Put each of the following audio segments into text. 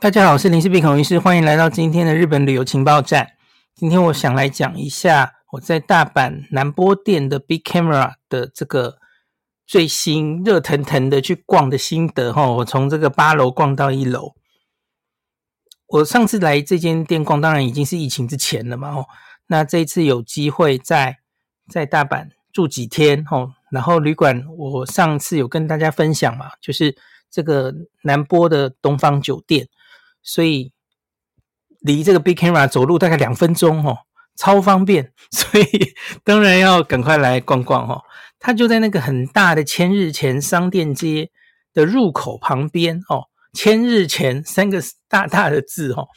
大家好，我是林氏璧孔医师，欢迎来到今天的日本旅游情报站。今天我想来讲一下我在大阪南波店的 Big Camera 的这个最新热腾腾的去逛的心得哈。我从这个八楼逛到一楼。我上次来这间店逛，当然已经是疫情之前了嘛。哦，那这一次有机会在在大阪住几天哦，然后旅馆我上次有跟大家分享嘛，就是这个南波的东方酒店。所以离这个 Big Camera 走路大概两分钟哦，超方便，所以当然要赶快来逛逛哦。它就在那个很大的千日前商店街的入口旁边哦，千日前三个大大的字哦。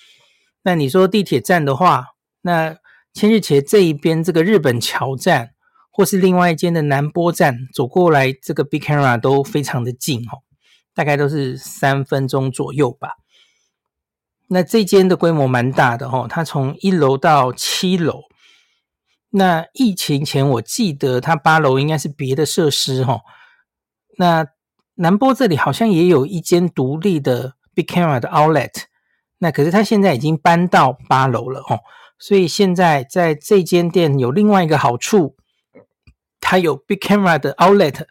那你说地铁站的话，那千日前这一边这个日本桥站，或是另外一间的南波站，走过来这个 Big Camera 都非常的近哦，大概都是三分钟左右吧。那这间的规模蛮大的哦，它从一楼到七楼。那疫情前我记得它八楼应该是别的设施哈。那南波这里好像也有一间独立的 Big Camera 的 Outlet，那可是它现在已经搬到八楼了哦。所以现在在这间店有另外一个好处，它有 Big Camera 的 Outlet。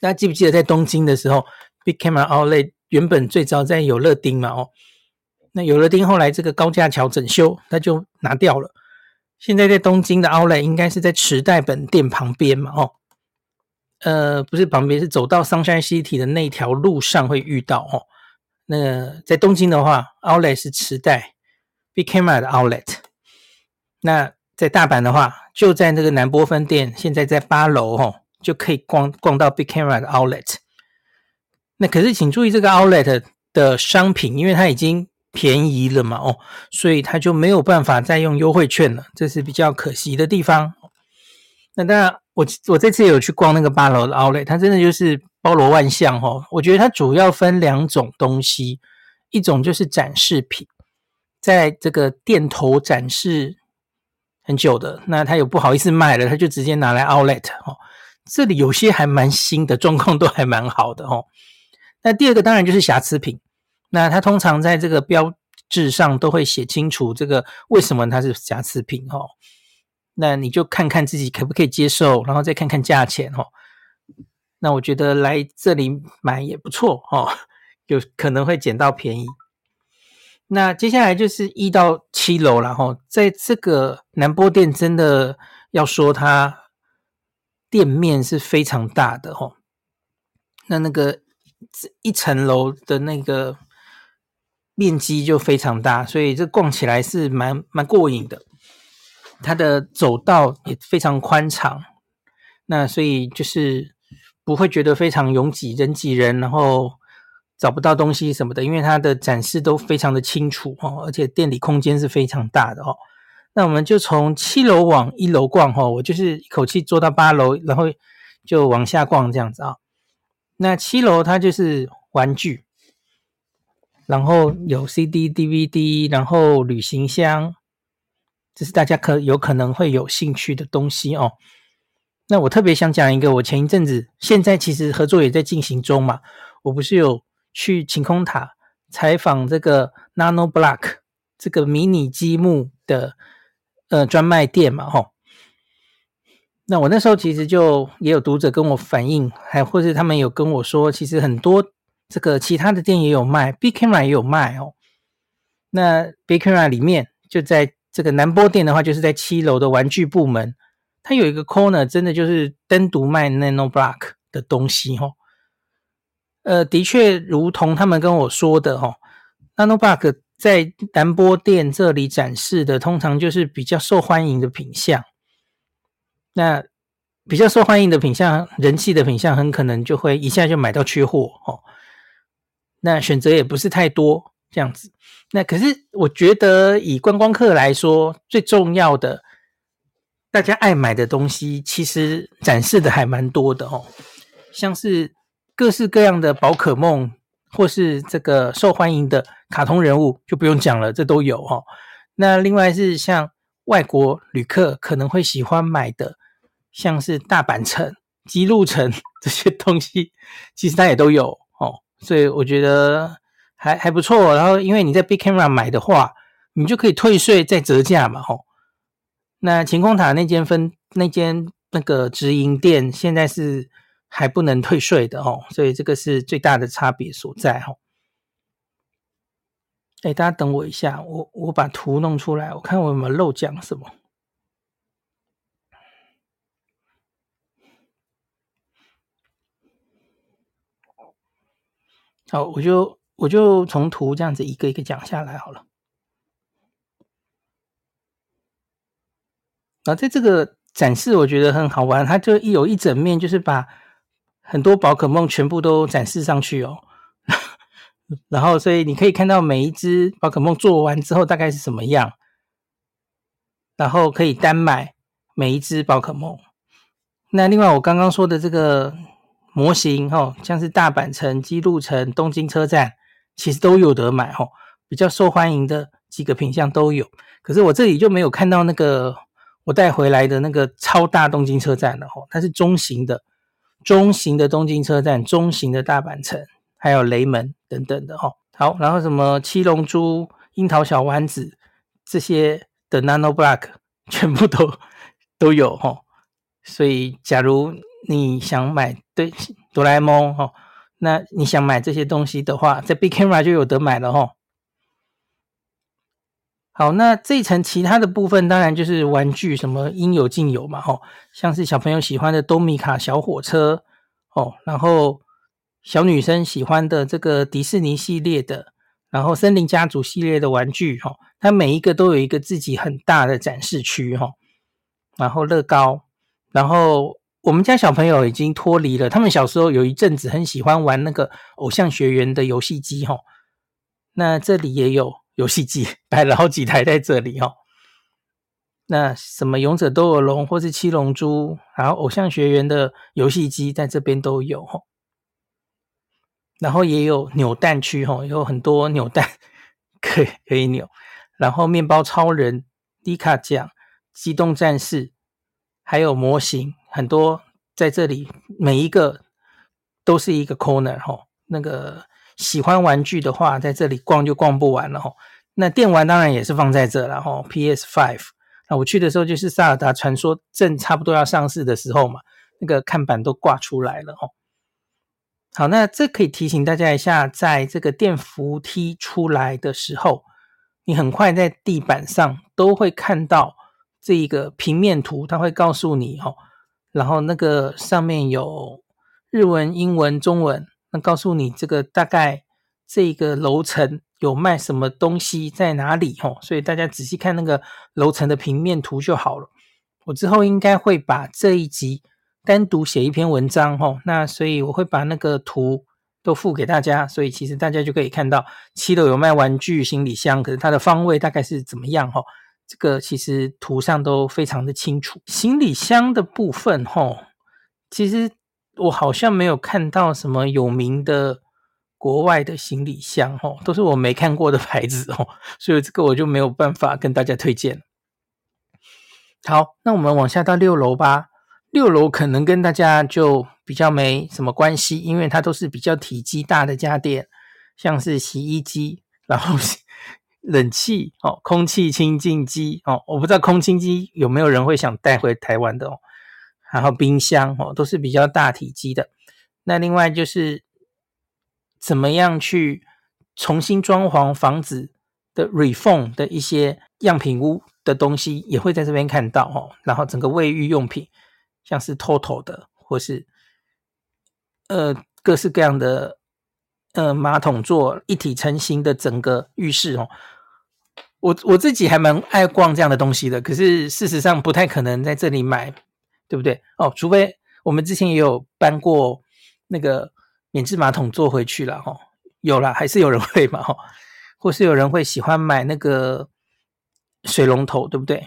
大家记不记得在东京的时候，Big Camera Outlet 原本最早在有乐町嘛哦。那有乐町后来这个高架桥整修，那就拿掉了。现在在东京的 Outlet 应该是在池袋本店旁边嘛？哦，呃，不是旁边，是走到 Sunshine City 的那条路上会遇到哦。那个在东京的话，Outlet 是池袋 Big Camera 的 Outlet。那在大阪的话，就在那个南波分店，现在在八楼哦，就可以逛逛到 Big Camera 的 Outlet。那可是请注意这个 Outlet 的商品，因为它已经。便宜了嘛？哦，所以他就没有办法再用优惠券了，这是比较可惜的地方。那当然，我我这次也有去逛那个八楼的 Outlet，它真的就是包罗万象哦。我觉得它主要分两种东西，一种就是展示品，在这个店头展示很久的，那他有不好意思卖了，他就直接拿来 Outlet 哦。这里有些还蛮新的，状况都还蛮好的哦。那第二个当然就是瑕疵品。那它通常在这个标志上都会写清楚这个为什么它是瑕疵品哦。那你就看看自己可不可以接受，然后再看看价钱哦。那我觉得来这里买也不错哦，有可能会捡到便宜。那接下来就是一到七楼了哈，在这个南波店真的要说它店面是非常大的哦。那那个一层楼的那个。面积就非常大，所以这逛起来是蛮蛮过瘾的。它的走道也非常宽敞，那所以就是不会觉得非常拥挤，人挤人，然后找不到东西什么的，因为它的展示都非常的清楚哦，而且店里空间是非常大的哦。那我们就从七楼往一楼逛哈，我就是一口气坐到八楼，然后就往下逛这样子啊。那七楼它就是玩具。然后有 CD、DVD，然后旅行箱，这是大家可有可能会有兴趣的东西哦。那我特别想讲一个，我前一阵子，现在其实合作也在进行中嘛。我不是有去晴空塔采访这个 Nano Block 这个迷你积木的呃专卖店嘛？吼。那我那时候其实就也有读者跟我反映，还或是他们有跟我说，其实很多。这个其他的店也有卖，Big Camera 也有卖哦。那 Big Camera 里面就在这个南波店的话，就是在七楼的玩具部门，它有一个 corner，真的就是单独卖 Nano Block 的东西哦。呃，的确，如同他们跟我说的哦，Nano Block 在南波店这里展示的，通常就是比较受欢迎的品相。那比较受欢迎的品相、人气的品相，很可能就会一下就买到缺货哦。那选择也不是太多，这样子。那可是我觉得以观光客来说，最重要的，大家爱买的东西，其实展示的还蛮多的哦。像是各式各样的宝可梦，或是这个受欢迎的卡通人物，就不用讲了，这都有哦。那另外是像外国旅客可能会喜欢买的，像是大阪城、姬路城 这些东西，其实它也都有。所以我觉得还还不错。然后因为你在 Big Camera 买的话，你就可以退税再折价嘛，吼。那晴空塔那间分那间那个直营店现在是还不能退税的哦，所以这个是最大的差别所在哦。哎，大家等我一下，我我把图弄出来，我看我有没有漏讲什么。好，我就我就从图这样子一个一个讲下来好了。然后在这个展示，我觉得很好玩，它就一有一整面，就是把很多宝可梦全部都展示上去哦。然后，所以你可以看到每一只宝可梦做完之后大概是什么样，然后可以单买每一只宝可梦。那另外，我刚刚说的这个。模型哈，像是大阪城、姬路城、东京车站，其实都有得买哈。比较受欢迎的几个品相都有，可是我这里就没有看到那个我带回来的那个超大东京车站了哈。它是中型的，中型的东京车站、中型的大阪城，还有雷门等等的哈。好，然后什么七龙珠、樱桃小丸子这些的 Nano Block 全部都都有哈。所以假如你想买对哆啦 A 梦哈，那你想买这些东西的话，在 Big Camera 就有得买了哈。好，那这一层其他的部分当然就是玩具，什么应有尽有嘛哈，像是小朋友喜欢的多米卡小火车哦，然后小女生喜欢的这个迪士尼系列的，然后森林家族系列的玩具哈，它每一个都有一个自己很大的展示区哈，然后乐高，然后。我们家小朋友已经脱离了，他们小时候有一阵子很喜欢玩那个偶像学园的游戏机哈。那这里也有游戏机，摆了好几台在这里哈。那什么勇者斗恶龙或是七龙珠，然后偶像学园的游戏机在这边都有哈。然后也有扭蛋区哈，有很多扭蛋可以可以扭。然后面包超人、迪卡酱、机动战士，还有模型。很多在这里，每一个都是一个 corner 哈。那个喜欢玩具的话，在这里逛就逛不完了哈。那电玩当然也是放在这了哈。PS Five，那我去的时候就是《萨尔达传说》正差不多要上市的时候嘛，那个看板都挂出来了哈。好，那这可以提醒大家一下，在这个电扶梯出来的时候，你很快在地板上都会看到这一个平面图，它会告诉你哈。然后那个上面有日文、英文、中文，那告诉你这个大概这个楼层有卖什么东西在哪里吼，所以大家仔细看那个楼层的平面图就好了。我之后应该会把这一集单独写一篇文章吼，那所以我会把那个图都附给大家，所以其实大家就可以看到七楼有卖玩具行李箱，可是它的方位大概是怎么样吼。这个其实图上都非常的清楚。行李箱的部分，吼，其实我好像没有看到什么有名的国外的行李箱，吼，都是我没看过的牌子，哦，所以这个我就没有办法跟大家推荐。好，那我们往下到六楼吧。六楼可能跟大家就比较没什么关系，因为它都是比较体积大的家电，像是洗衣机，然后。冷气哦，空气清净机哦，我不知道空清机有没有人会想带回台湾的哦。然后冰箱哦，都是比较大体积的。那另外就是怎么样去重新装潢房子的 reform 的一些样品屋的东西，也会在这边看到哦。然后整个卫浴用品，像是 TOTO 的，或是呃各式各样的。呃，马桶座一体成型的整个浴室哦，我我自己还蛮爱逛这样的东西的，可是事实上不太可能在这里买，对不对？哦，除非我们之前也有搬过那个免治马桶座回去了哈，有啦，还是有人会嘛哈，或是有人会喜欢买那个水龙头，对不对？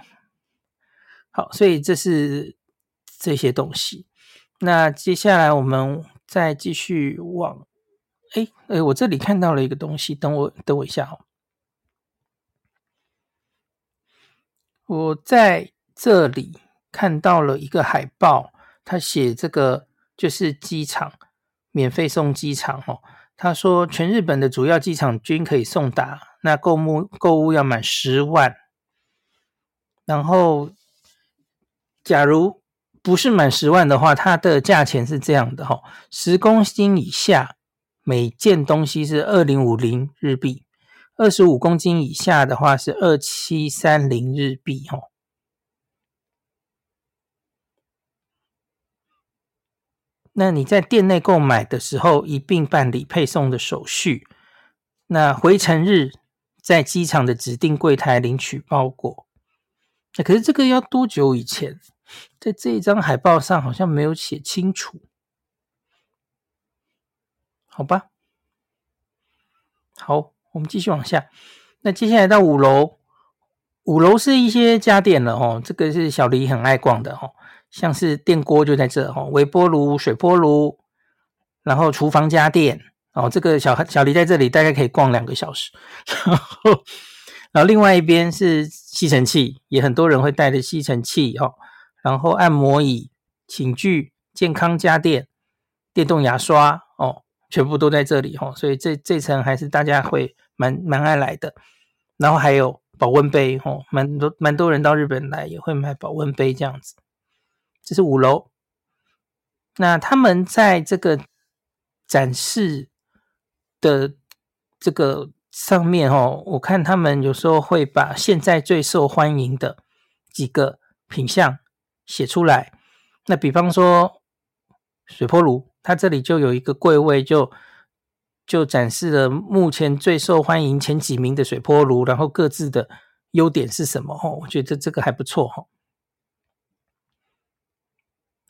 好，所以这是这些东西。那接下来我们再继续往。哎哎，我这里看到了一个东西，等我等我一下哦。我在这里看到了一个海报，他写这个就是机场免费送机场哦。他说全日本的主要机场均可以送达，那购物购物要满十万，然后假如不是满十万的话，它的价钱是这样的哈，十公斤以下每件东西是二零五零日币，二十五公斤以下的话是二七三零日币哦。那你在店内购买的时候，一并办理配送的手续。那回程日在机场的指定柜台领取包裹。那可是这个要多久以前？在这一张海报上好像没有写清楚。好吧，好，我们继续往下。那接下来到五楼，五楼是一些家电了哦。这个是小黎很爱逛的哦。像是电锅就在这哈，微波炉、水波炉，然后厨房家电哦，这个小小黎在这里大概可以逛两个小时。然后，然后另外一边是吸尘器，也很多人会带着吸尘器哦。然后按摩椅、寝具、健康家电、电动牙刷，全部都在这里哈。所以这这层还是大家会蛮蛮爱来的。然后还有保温杯哦，蛮多蛮多人到日本来也会买保温杯这样子。这是五楼，那他们在这个展示的这个上面哦，我看他们有时候会把现在最受欢迎的几个品相写出来。那比方说水波炉，它这里就有一个柜位就，就展示了目前最受欢迎前几名的水波炉，然后各自的优点是什么？哦，我觉得这个还不错哈。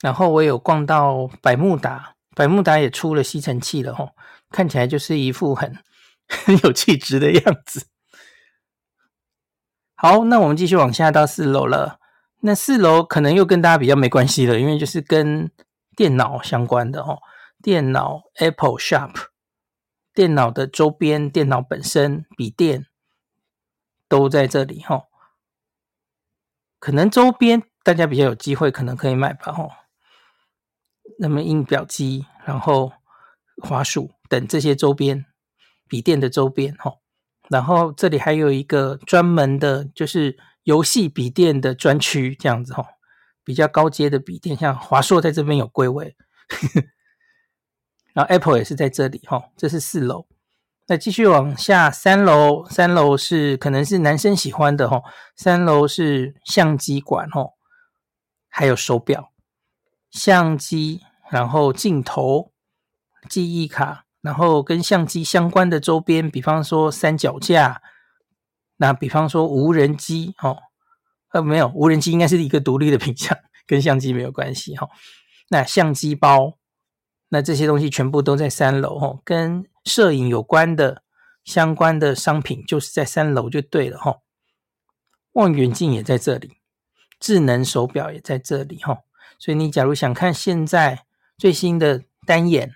然后我有逛到百慕达，百慕达也出了吸尘器了吼，看起来就是一副很很 有气质的样子。好，那我们继续往下到四楼了。那四楼可能又跟大家比较没关系了，因为就是跟电脑相关的哦，电脑 Apple Shop，电脑的周边、电脑本身、笔电都在这里哈。可能周边大家比较有机会，可能可以买吧吼。那么印表机，然后滑鼠等这些周边，笔电的周边哈，然后这里还有一个专门的，就是游戏笔电的专区，这样子哈，比较高阶的笔电，像华硕在这边有归位，然后 Apple 也是在这里哈，这是四楼，那继续往下，三楼，三楼是可能是男生喜欢的哈，三楼是相机馆哈，还有手表。相机，然后镜头、记忆卡，然后跟相机相关的周边，比方说三脚架，那比方说无人机，哦，呃，没有，无人机应该是一个独立的品项，跟相机没有关系，哈、哦。那相机包，那这些东西全部都在三楼，哦，跟摄影有关的相关的商品就是在三楼就对了，哈、哦。望远镜也在这里，智能手表也在这里，哈、哦。所以你假如想看现在最新的单眼、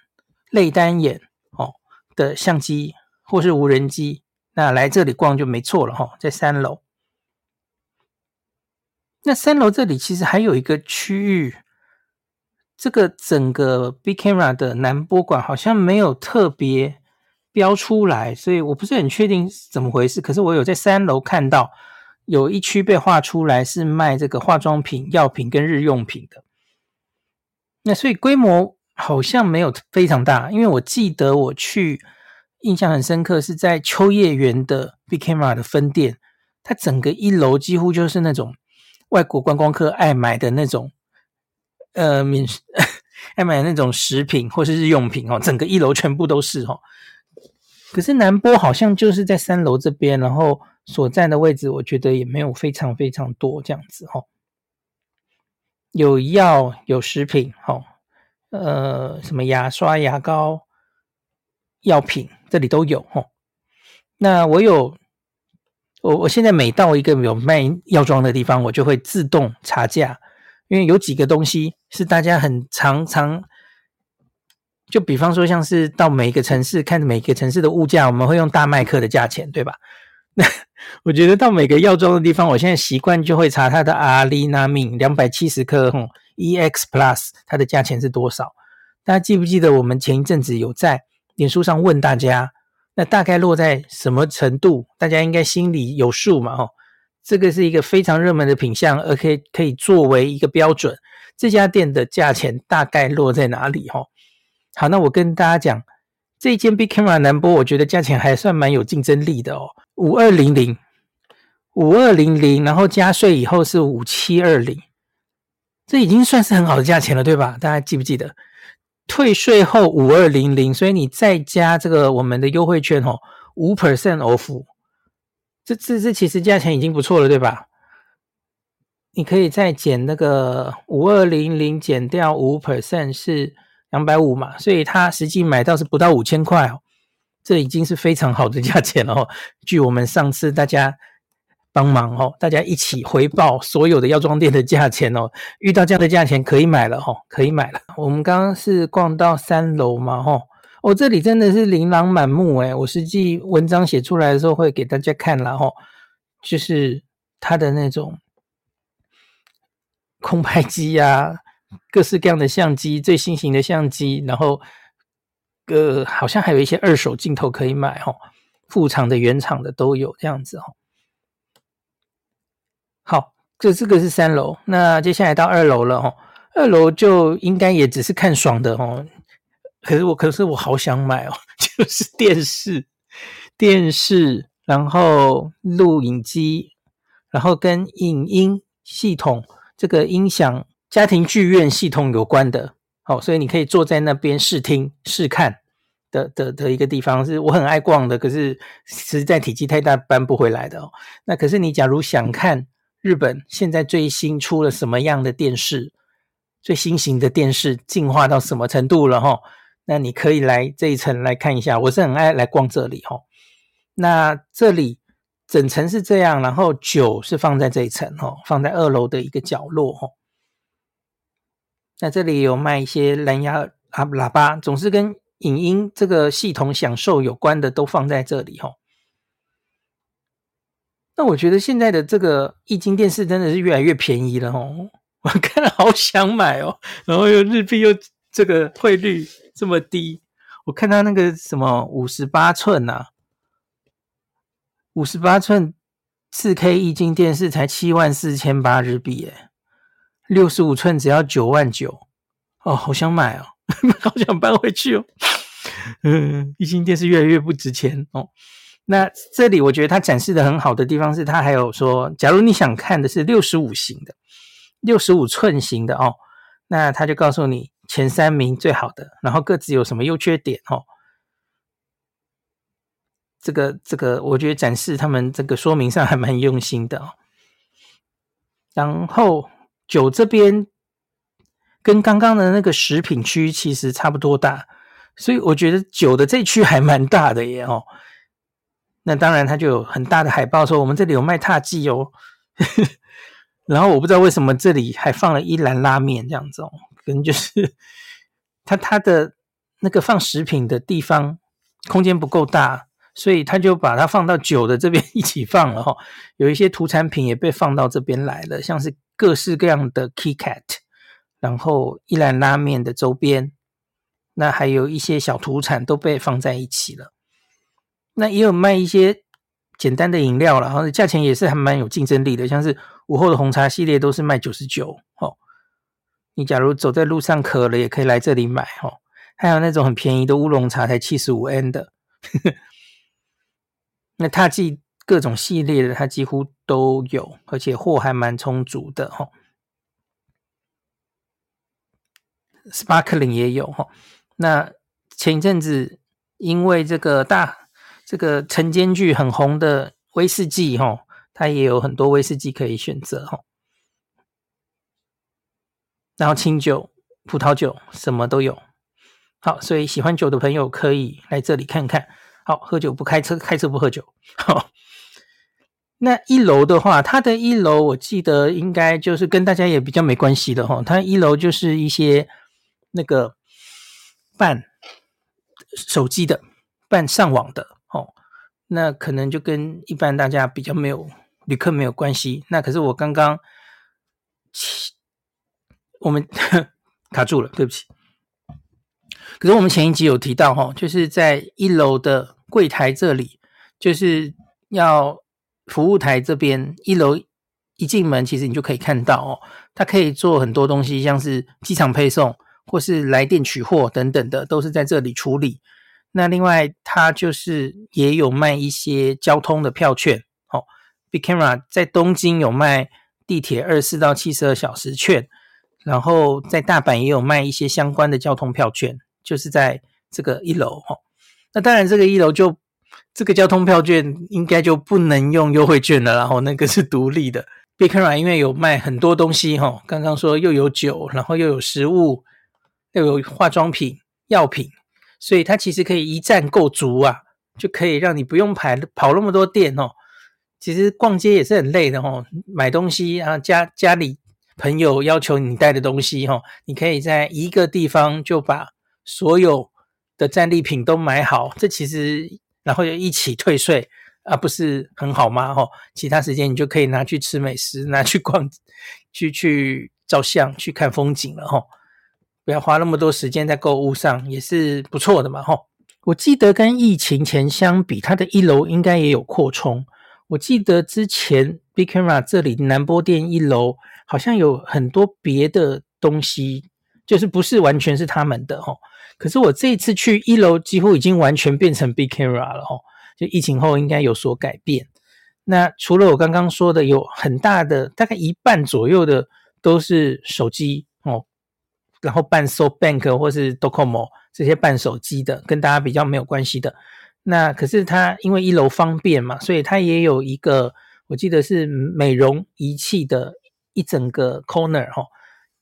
类单眼哦的相机或是无人机，那来这里逛就没错了哈，在三楼。那三楼这里其实还有一个区域，这个整个 Big Camera 的南波馆好像没有特别标出来，所以我不是很确定怎么回事。可是我有在三楼看到有一区被画出来是卖这个化妆品、药品跟日用品的。那所以规模好像没有非常大，因为我记得我去印象很深刻是在秋叶原的 Big Camera 的分店，它整个一楼几乎就是那种外国观光客爱买的那种，呃，免 爱买的那种食品或是日用品哦，整个一楼全部都是哦。可是南波好像就是在三楼这边，然后所在的位置我觉得也没有非常非常多这样子哦。有药有食品，哦，呃，什么牙刷、牙膏、药品，这里都有，哦。那我有，我我现在每到一个有卖药妆的地方，我就会自动查价，因为有几个东西是大家很常常，就比方说像是到每一个城市看每个城市的物价，我们会用大麦克的价钱，对吧？那我觉得到每个药妆的地方，我现在习惯就会查它的阿利那命两百七十克，吼，EX Plus 它的价钱是多少？大家记不记得我们前一阵子有在脸书上问大家，那大概落在什么程度？大家应该心里有数嘛，哦，这个是一个非常热门的品相，而可以可以作为一个标准，这家店的价钱大概落在哪里？哈，好，那我跟大家讲，这间 Bic Camera 南波，我觉得价钱还算蛮有竞争力的哦，五二零零，五二零零，然后加税以后是五七二零，这已经算是很好的价钱了，对吧？大家记不记得？退税后五二零零，所以你再加这个我们的优惠券哦，五 percent off，这这这其实价钱已经不错了，对吧？你可以再减那个五二零零减掉五 percent 是两百五嘛，所以它实际买到是不到五千块哦，这已经是非常好的价钱了哦。据我们上次大家。帮忙哦，大家一起回报所有的药妆店的价钱哦。遇到这样的价钱可以买了哦，可以买了。我们刚刚是逛到三楼嘛，吼，哦，这里真的是琳琅满目诶。我实际文章写出来的时候会给大家看了吼，就是它的那种空拍机呀，各式各样的相机，最新型的相机，然后呃，好像还有一些二手镜头可以买哦，副厂的、原厂的都有这样子哦。好，这这个是三楼，那接下来到二楼了哦。二楼就应该也只是看爽的哦。可是我，可是我好想买哦，就是电视、电视，然后录影机，然后跟影音系统、这个音响、家庭剧院系统有关的。好，所以你可以坐在那边试听、试看的的的一个地方，是我很爱逛的。可是实在体积太大，搬不回来的哦。那可是你假如想看。日本现在最新出了什么样的电视？最新型的电视进化到什么程度了？哈，那你可以来这一层来看一下。我是很爱来逛这里哈。那这里整层是这样，然后酒是放在这一层哦，放在二楼的一个角落哦。那这里有卖一些蓝牙啊喇叭，总是跟影音这个系统享受有关的都放在这里哦。那我觉得现在的这个液晶电视真的是越来越便宜了哦，我看了好想买哦，然后又日币又这个汇率这么低，我看它那个什么五十八寸呐，五十八寸四 K 液晶电视才七万四千八日币耶，六十五寸只要九万九哦，好想买哦，好想搬回去哦，嗯，液晶电视越来越不值钱哦。那这里我觉得它展示的很好的地方是，它还有说，假如你想看的是六十五型的、六十五寸型的哦，那他就告诉你前三名最好的，然后各自有什么优缺点哦。这个这个，我觉得展示他们这个说明上还蛮用心的哦。然后酒这边跟刚刚的那个食品区其实差不多大，所以我觉得酒的这区还蛮大的耶哦。那当然，它就有很大的海报说我们这里有卖獭祭哦，然后我不知道为什么这里还放了一兰拉面这样子哦，可能就是它它的那个放食品的地方空间不够大，所以他就把它放到酒的这边一起放了哈。有一些土产品也被放到这边来了，像是各式各样的 KitKat，然后一兰拉面的周边，那还有一些小土产都被放在一起了。那也有卖一些简单的饮料啦，然后价钱也是还蛮有竞争力的，像是午后的红茶系列都是卖九十九哦。你假如走在路上渴了，也可以来这里买哦。还有那种很便宜的乌龙茶，才七十五 N 的。那獭祭各种系列的，它几乎都有，而且货还蛮充足的哈。Sparkling 也有哈。那前一阵子因为这个大这个晨间剧很红的威士忌，哈，它也有很多威士忌可以选择，哈。然后清酒、葡萄酒什么都有，好，所以喜欢酒的朋友可以来这里看看。好，喝酒不开车，开车不喝酒。好，那一楼的话，它的一楼我记得应该就是跟大家也比较没关系的，哈。它一楼就是一些那个办手机的、办上网的。那可能就跟一般大家比较没有旅客没有关系。那可是我刚刚，我们 卡住了，对不起。可是我们前一集有提到哈，就是在一楼的柜台这里，就是要服务台这边，一楼一进门，其实你就可以看到哦，它可以做很多东西，像是机场配送或是来电取货等等的，都是在这里处理。那另外，它就是也有卖一些交通的票券，哦，Big Camera 在东京有卖地铁二十四到七十二小时券，然后在大阪也有卖一些相关的交通票券，就是在这个一楼，哦。那当然，这个一楼就这个交通票券应该就不能用优惠券了，然后那个是独立的。Big Camera 因为有卖很多东西，哈，刚刚说又有酒，然后又有食物，又有化妆品、药品。所以它其实可以一站够足啊，就可以让你不用排跑那么多店哦。其实逛街也是很累的哦，买东西啊，家家里朋友要求你带的东西哦，你可以在一个地方就把所有的战利品都买好，这其实然后就一起退税啊，不是很好吗？哦，其他时间你就可以拿去吃美食，拿去逛，去去照相，去看风景了哦。不要花那么多时间在购物上，也是不错的嘛，吼！我记得跟疫情前相比，它的一楼应该也有扩充。我记得之前 Big Camera 这里南波店一楼好像有很多别的东西，就是不是完全是他们的，吼。可是我这一次去一楼，几乎已经完全变成 Big Camera 了，吼！就疫情后应该有所改变。那除了我刚刚说的，有很大的大概一半左右的都是手机，然后办 So Bank 或是 Docomo 这些办手机的，跟大家比较没有关系的。那可是它因为一楼方便嘛，所以它也有一个，我记得是美容仪器的一整个 corner 哈，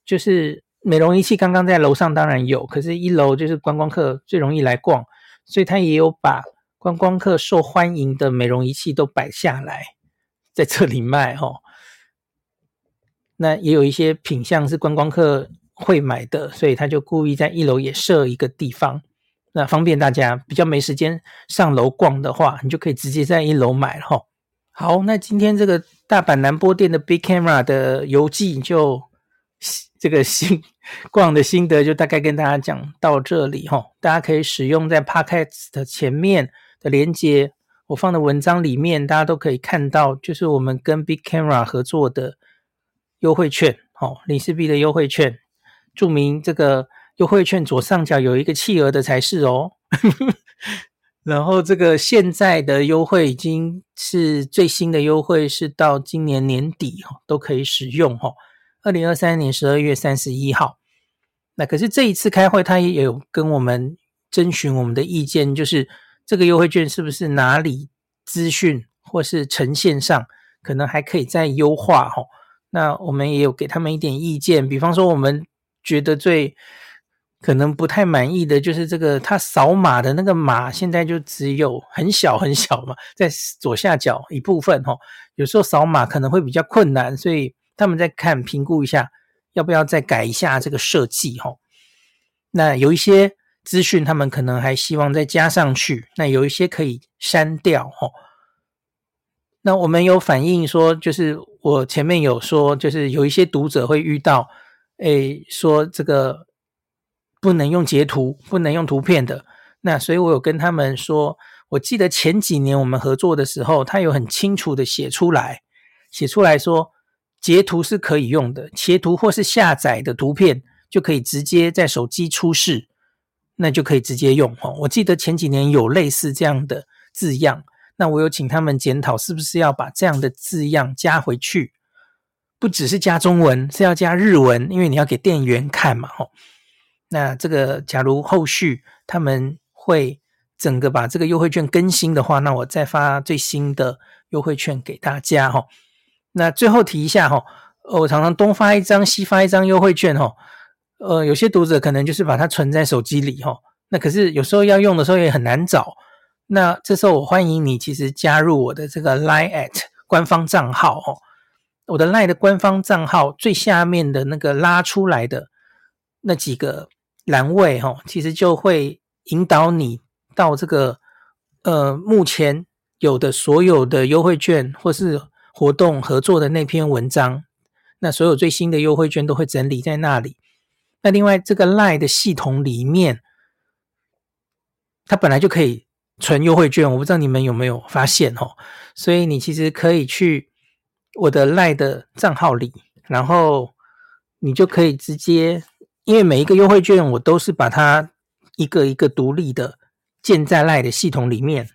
就是美容仪器刚刚在楼上当然有，可是一楼就是观光客最容易来逛，所以它也有把观光客受欢迎的美容仪器都摆下来在这里卖哈。那也有一些品项是观光客。会买的，所以他就故意在一楼也设一个地方，那方便大家比较没时间上楼逛的话，你就可以直接在一楼买了哈。好，那今天这个大阪南波店的 Big Camera 的游记就这个心逛的心得就大概跟大家讲到这里哈。大家可以使用在 Podcast 的前面的连接，我放的文章里面，大家都可以看到，就是我们跟 Big Camera 合作的优惠券，哦，里氏币的优惠券。注明这个优惠券左上角有一个企鹅的才是哦，然后这个现在的优惠已经是最新的优惠，是到今年年底哈都可以使用哈，二零二三年十二月三十一号。那可是这一次开会，他也有跟我们征询我们的意见，就是这个优惠券是不是哪里资讯或是呈现上可能还可以再优化哈？那我们也有给他们一点意见，比方说我们。觉得最可能不太满意的就是这个，他扫码的那个码现在就只有很小很小嘛，在左下角一部分哈，有时候扫码可能会比较困难，所以他们在看评估一下要不要再改一下这个设计哈。那有一些资讯他们可能还希望再加上去，那有一些可以删掉哈。那我们有反映说，就是我前面有说，就是有一些读者会遇到。诶，说这个不能用截图，不能用图片的。那所以我有跟他们说，我记得前几年我们合作的时候，他有很清楚的写出来，写出来说截图是可以用的，截图或是下载的图片就可以直接在手机出示，那就可以直接用哦。我记得前几年有类似这样的字样，那我有请他们检讨是不是要把这样的字样加回去。不只是加中文，是要加日文，因为你要给店员看嘛，吼。那这个假如后续他们会整个把这个优惠券更新的话，那我再发最新的优惠券给大家，吼。那最后提一下，吼，我常常东发一张，西发一张优惠券，吼。呃，有些读者可能就是把它存在手机里，吼。那可是有时候要用的时候也很难找。那这时候我欢迎你，其实加入我的这个 Line@ at 官方账号，吼。我的 LINE 的官方账号最下面的那个拉出来的那几个栏位，哈，其实就会引导你到这个呃目前有的所有的优惠券或是活动合作的那篇文章，那所有最新的优惠券都会整理在那里。那另外这个 LINE 的系统里面它本来就可以存优惠券，我不知道你们有没有发现哦。所以你其实可以去我的赖的账号里，然后你就可以直接，因为每一个优惠券我都是把它一个一个独立的建在赖的系统里面。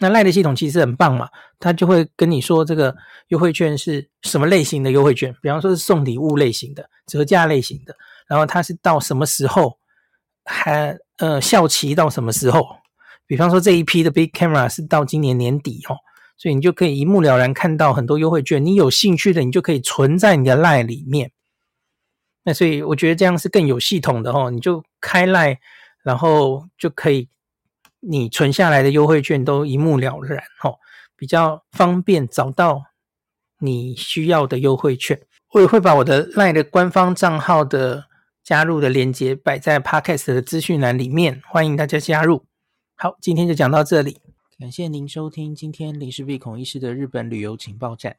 那赖的系统其实很棒嘛，它就会跟你说这个优惠券是什么类型的优惠券，比方说是送礼物类型的、折价类型的，然后它是到什么时候，还呃效期到什么时候？比方说这一批的 Big Camera 是到今年年底哦，所以你就可以一目了然看到很多优惠券，你有兴趣的你就可以存在你的 LINE 里面。那所以我觉得这样是更有系统的哦，你就开 LINE，然后就可以。你存下来的优惠券都一目了然，吼，比较方便找到你需要的优惠券。我也会把我的 LINE 的官方账号的加入的链接摆在 Podcast 的资讯栏里面，欢迎大家加入。好，今天就讲到这里，感谢您收听今天林氏璧孔医师的日本旅游情报站。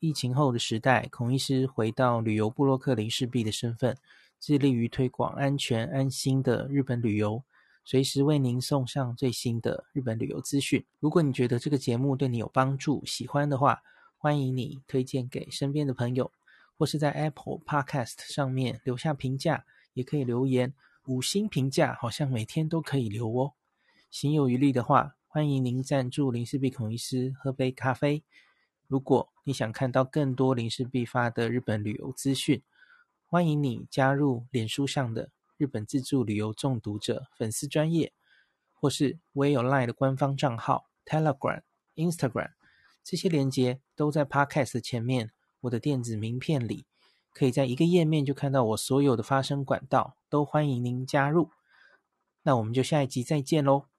疫情后的时代，孔医师回到旅游部落客林氏璧的身份，致力于推广安全安心的日本旅游。随时为您送上最新的日本旅游资讯。如果你觉得这个节目对你有帮助、喜欢的话，欢迎你推荐给身边的朋友，或是在 Apple Podcast 上面留下评价，也可以留言五星评价，好像每天都可以留哦。行有余力的话，欢迎您赞助林氏璧孔医师喝杯咖啡。如果你想看到更多林氏璧发的日本旅游资讯，欢迎你加入脸书上的。日本自助旅游中毒者粉丝专业，或是我也有 LINE 的官方账号 Telegram、Instagram，这些连接都在 Podcast 前面。我的电子名片里，可以在一个页面就看到我所有的发声管道，都欢迎您加入。那我们就下一集再见喽。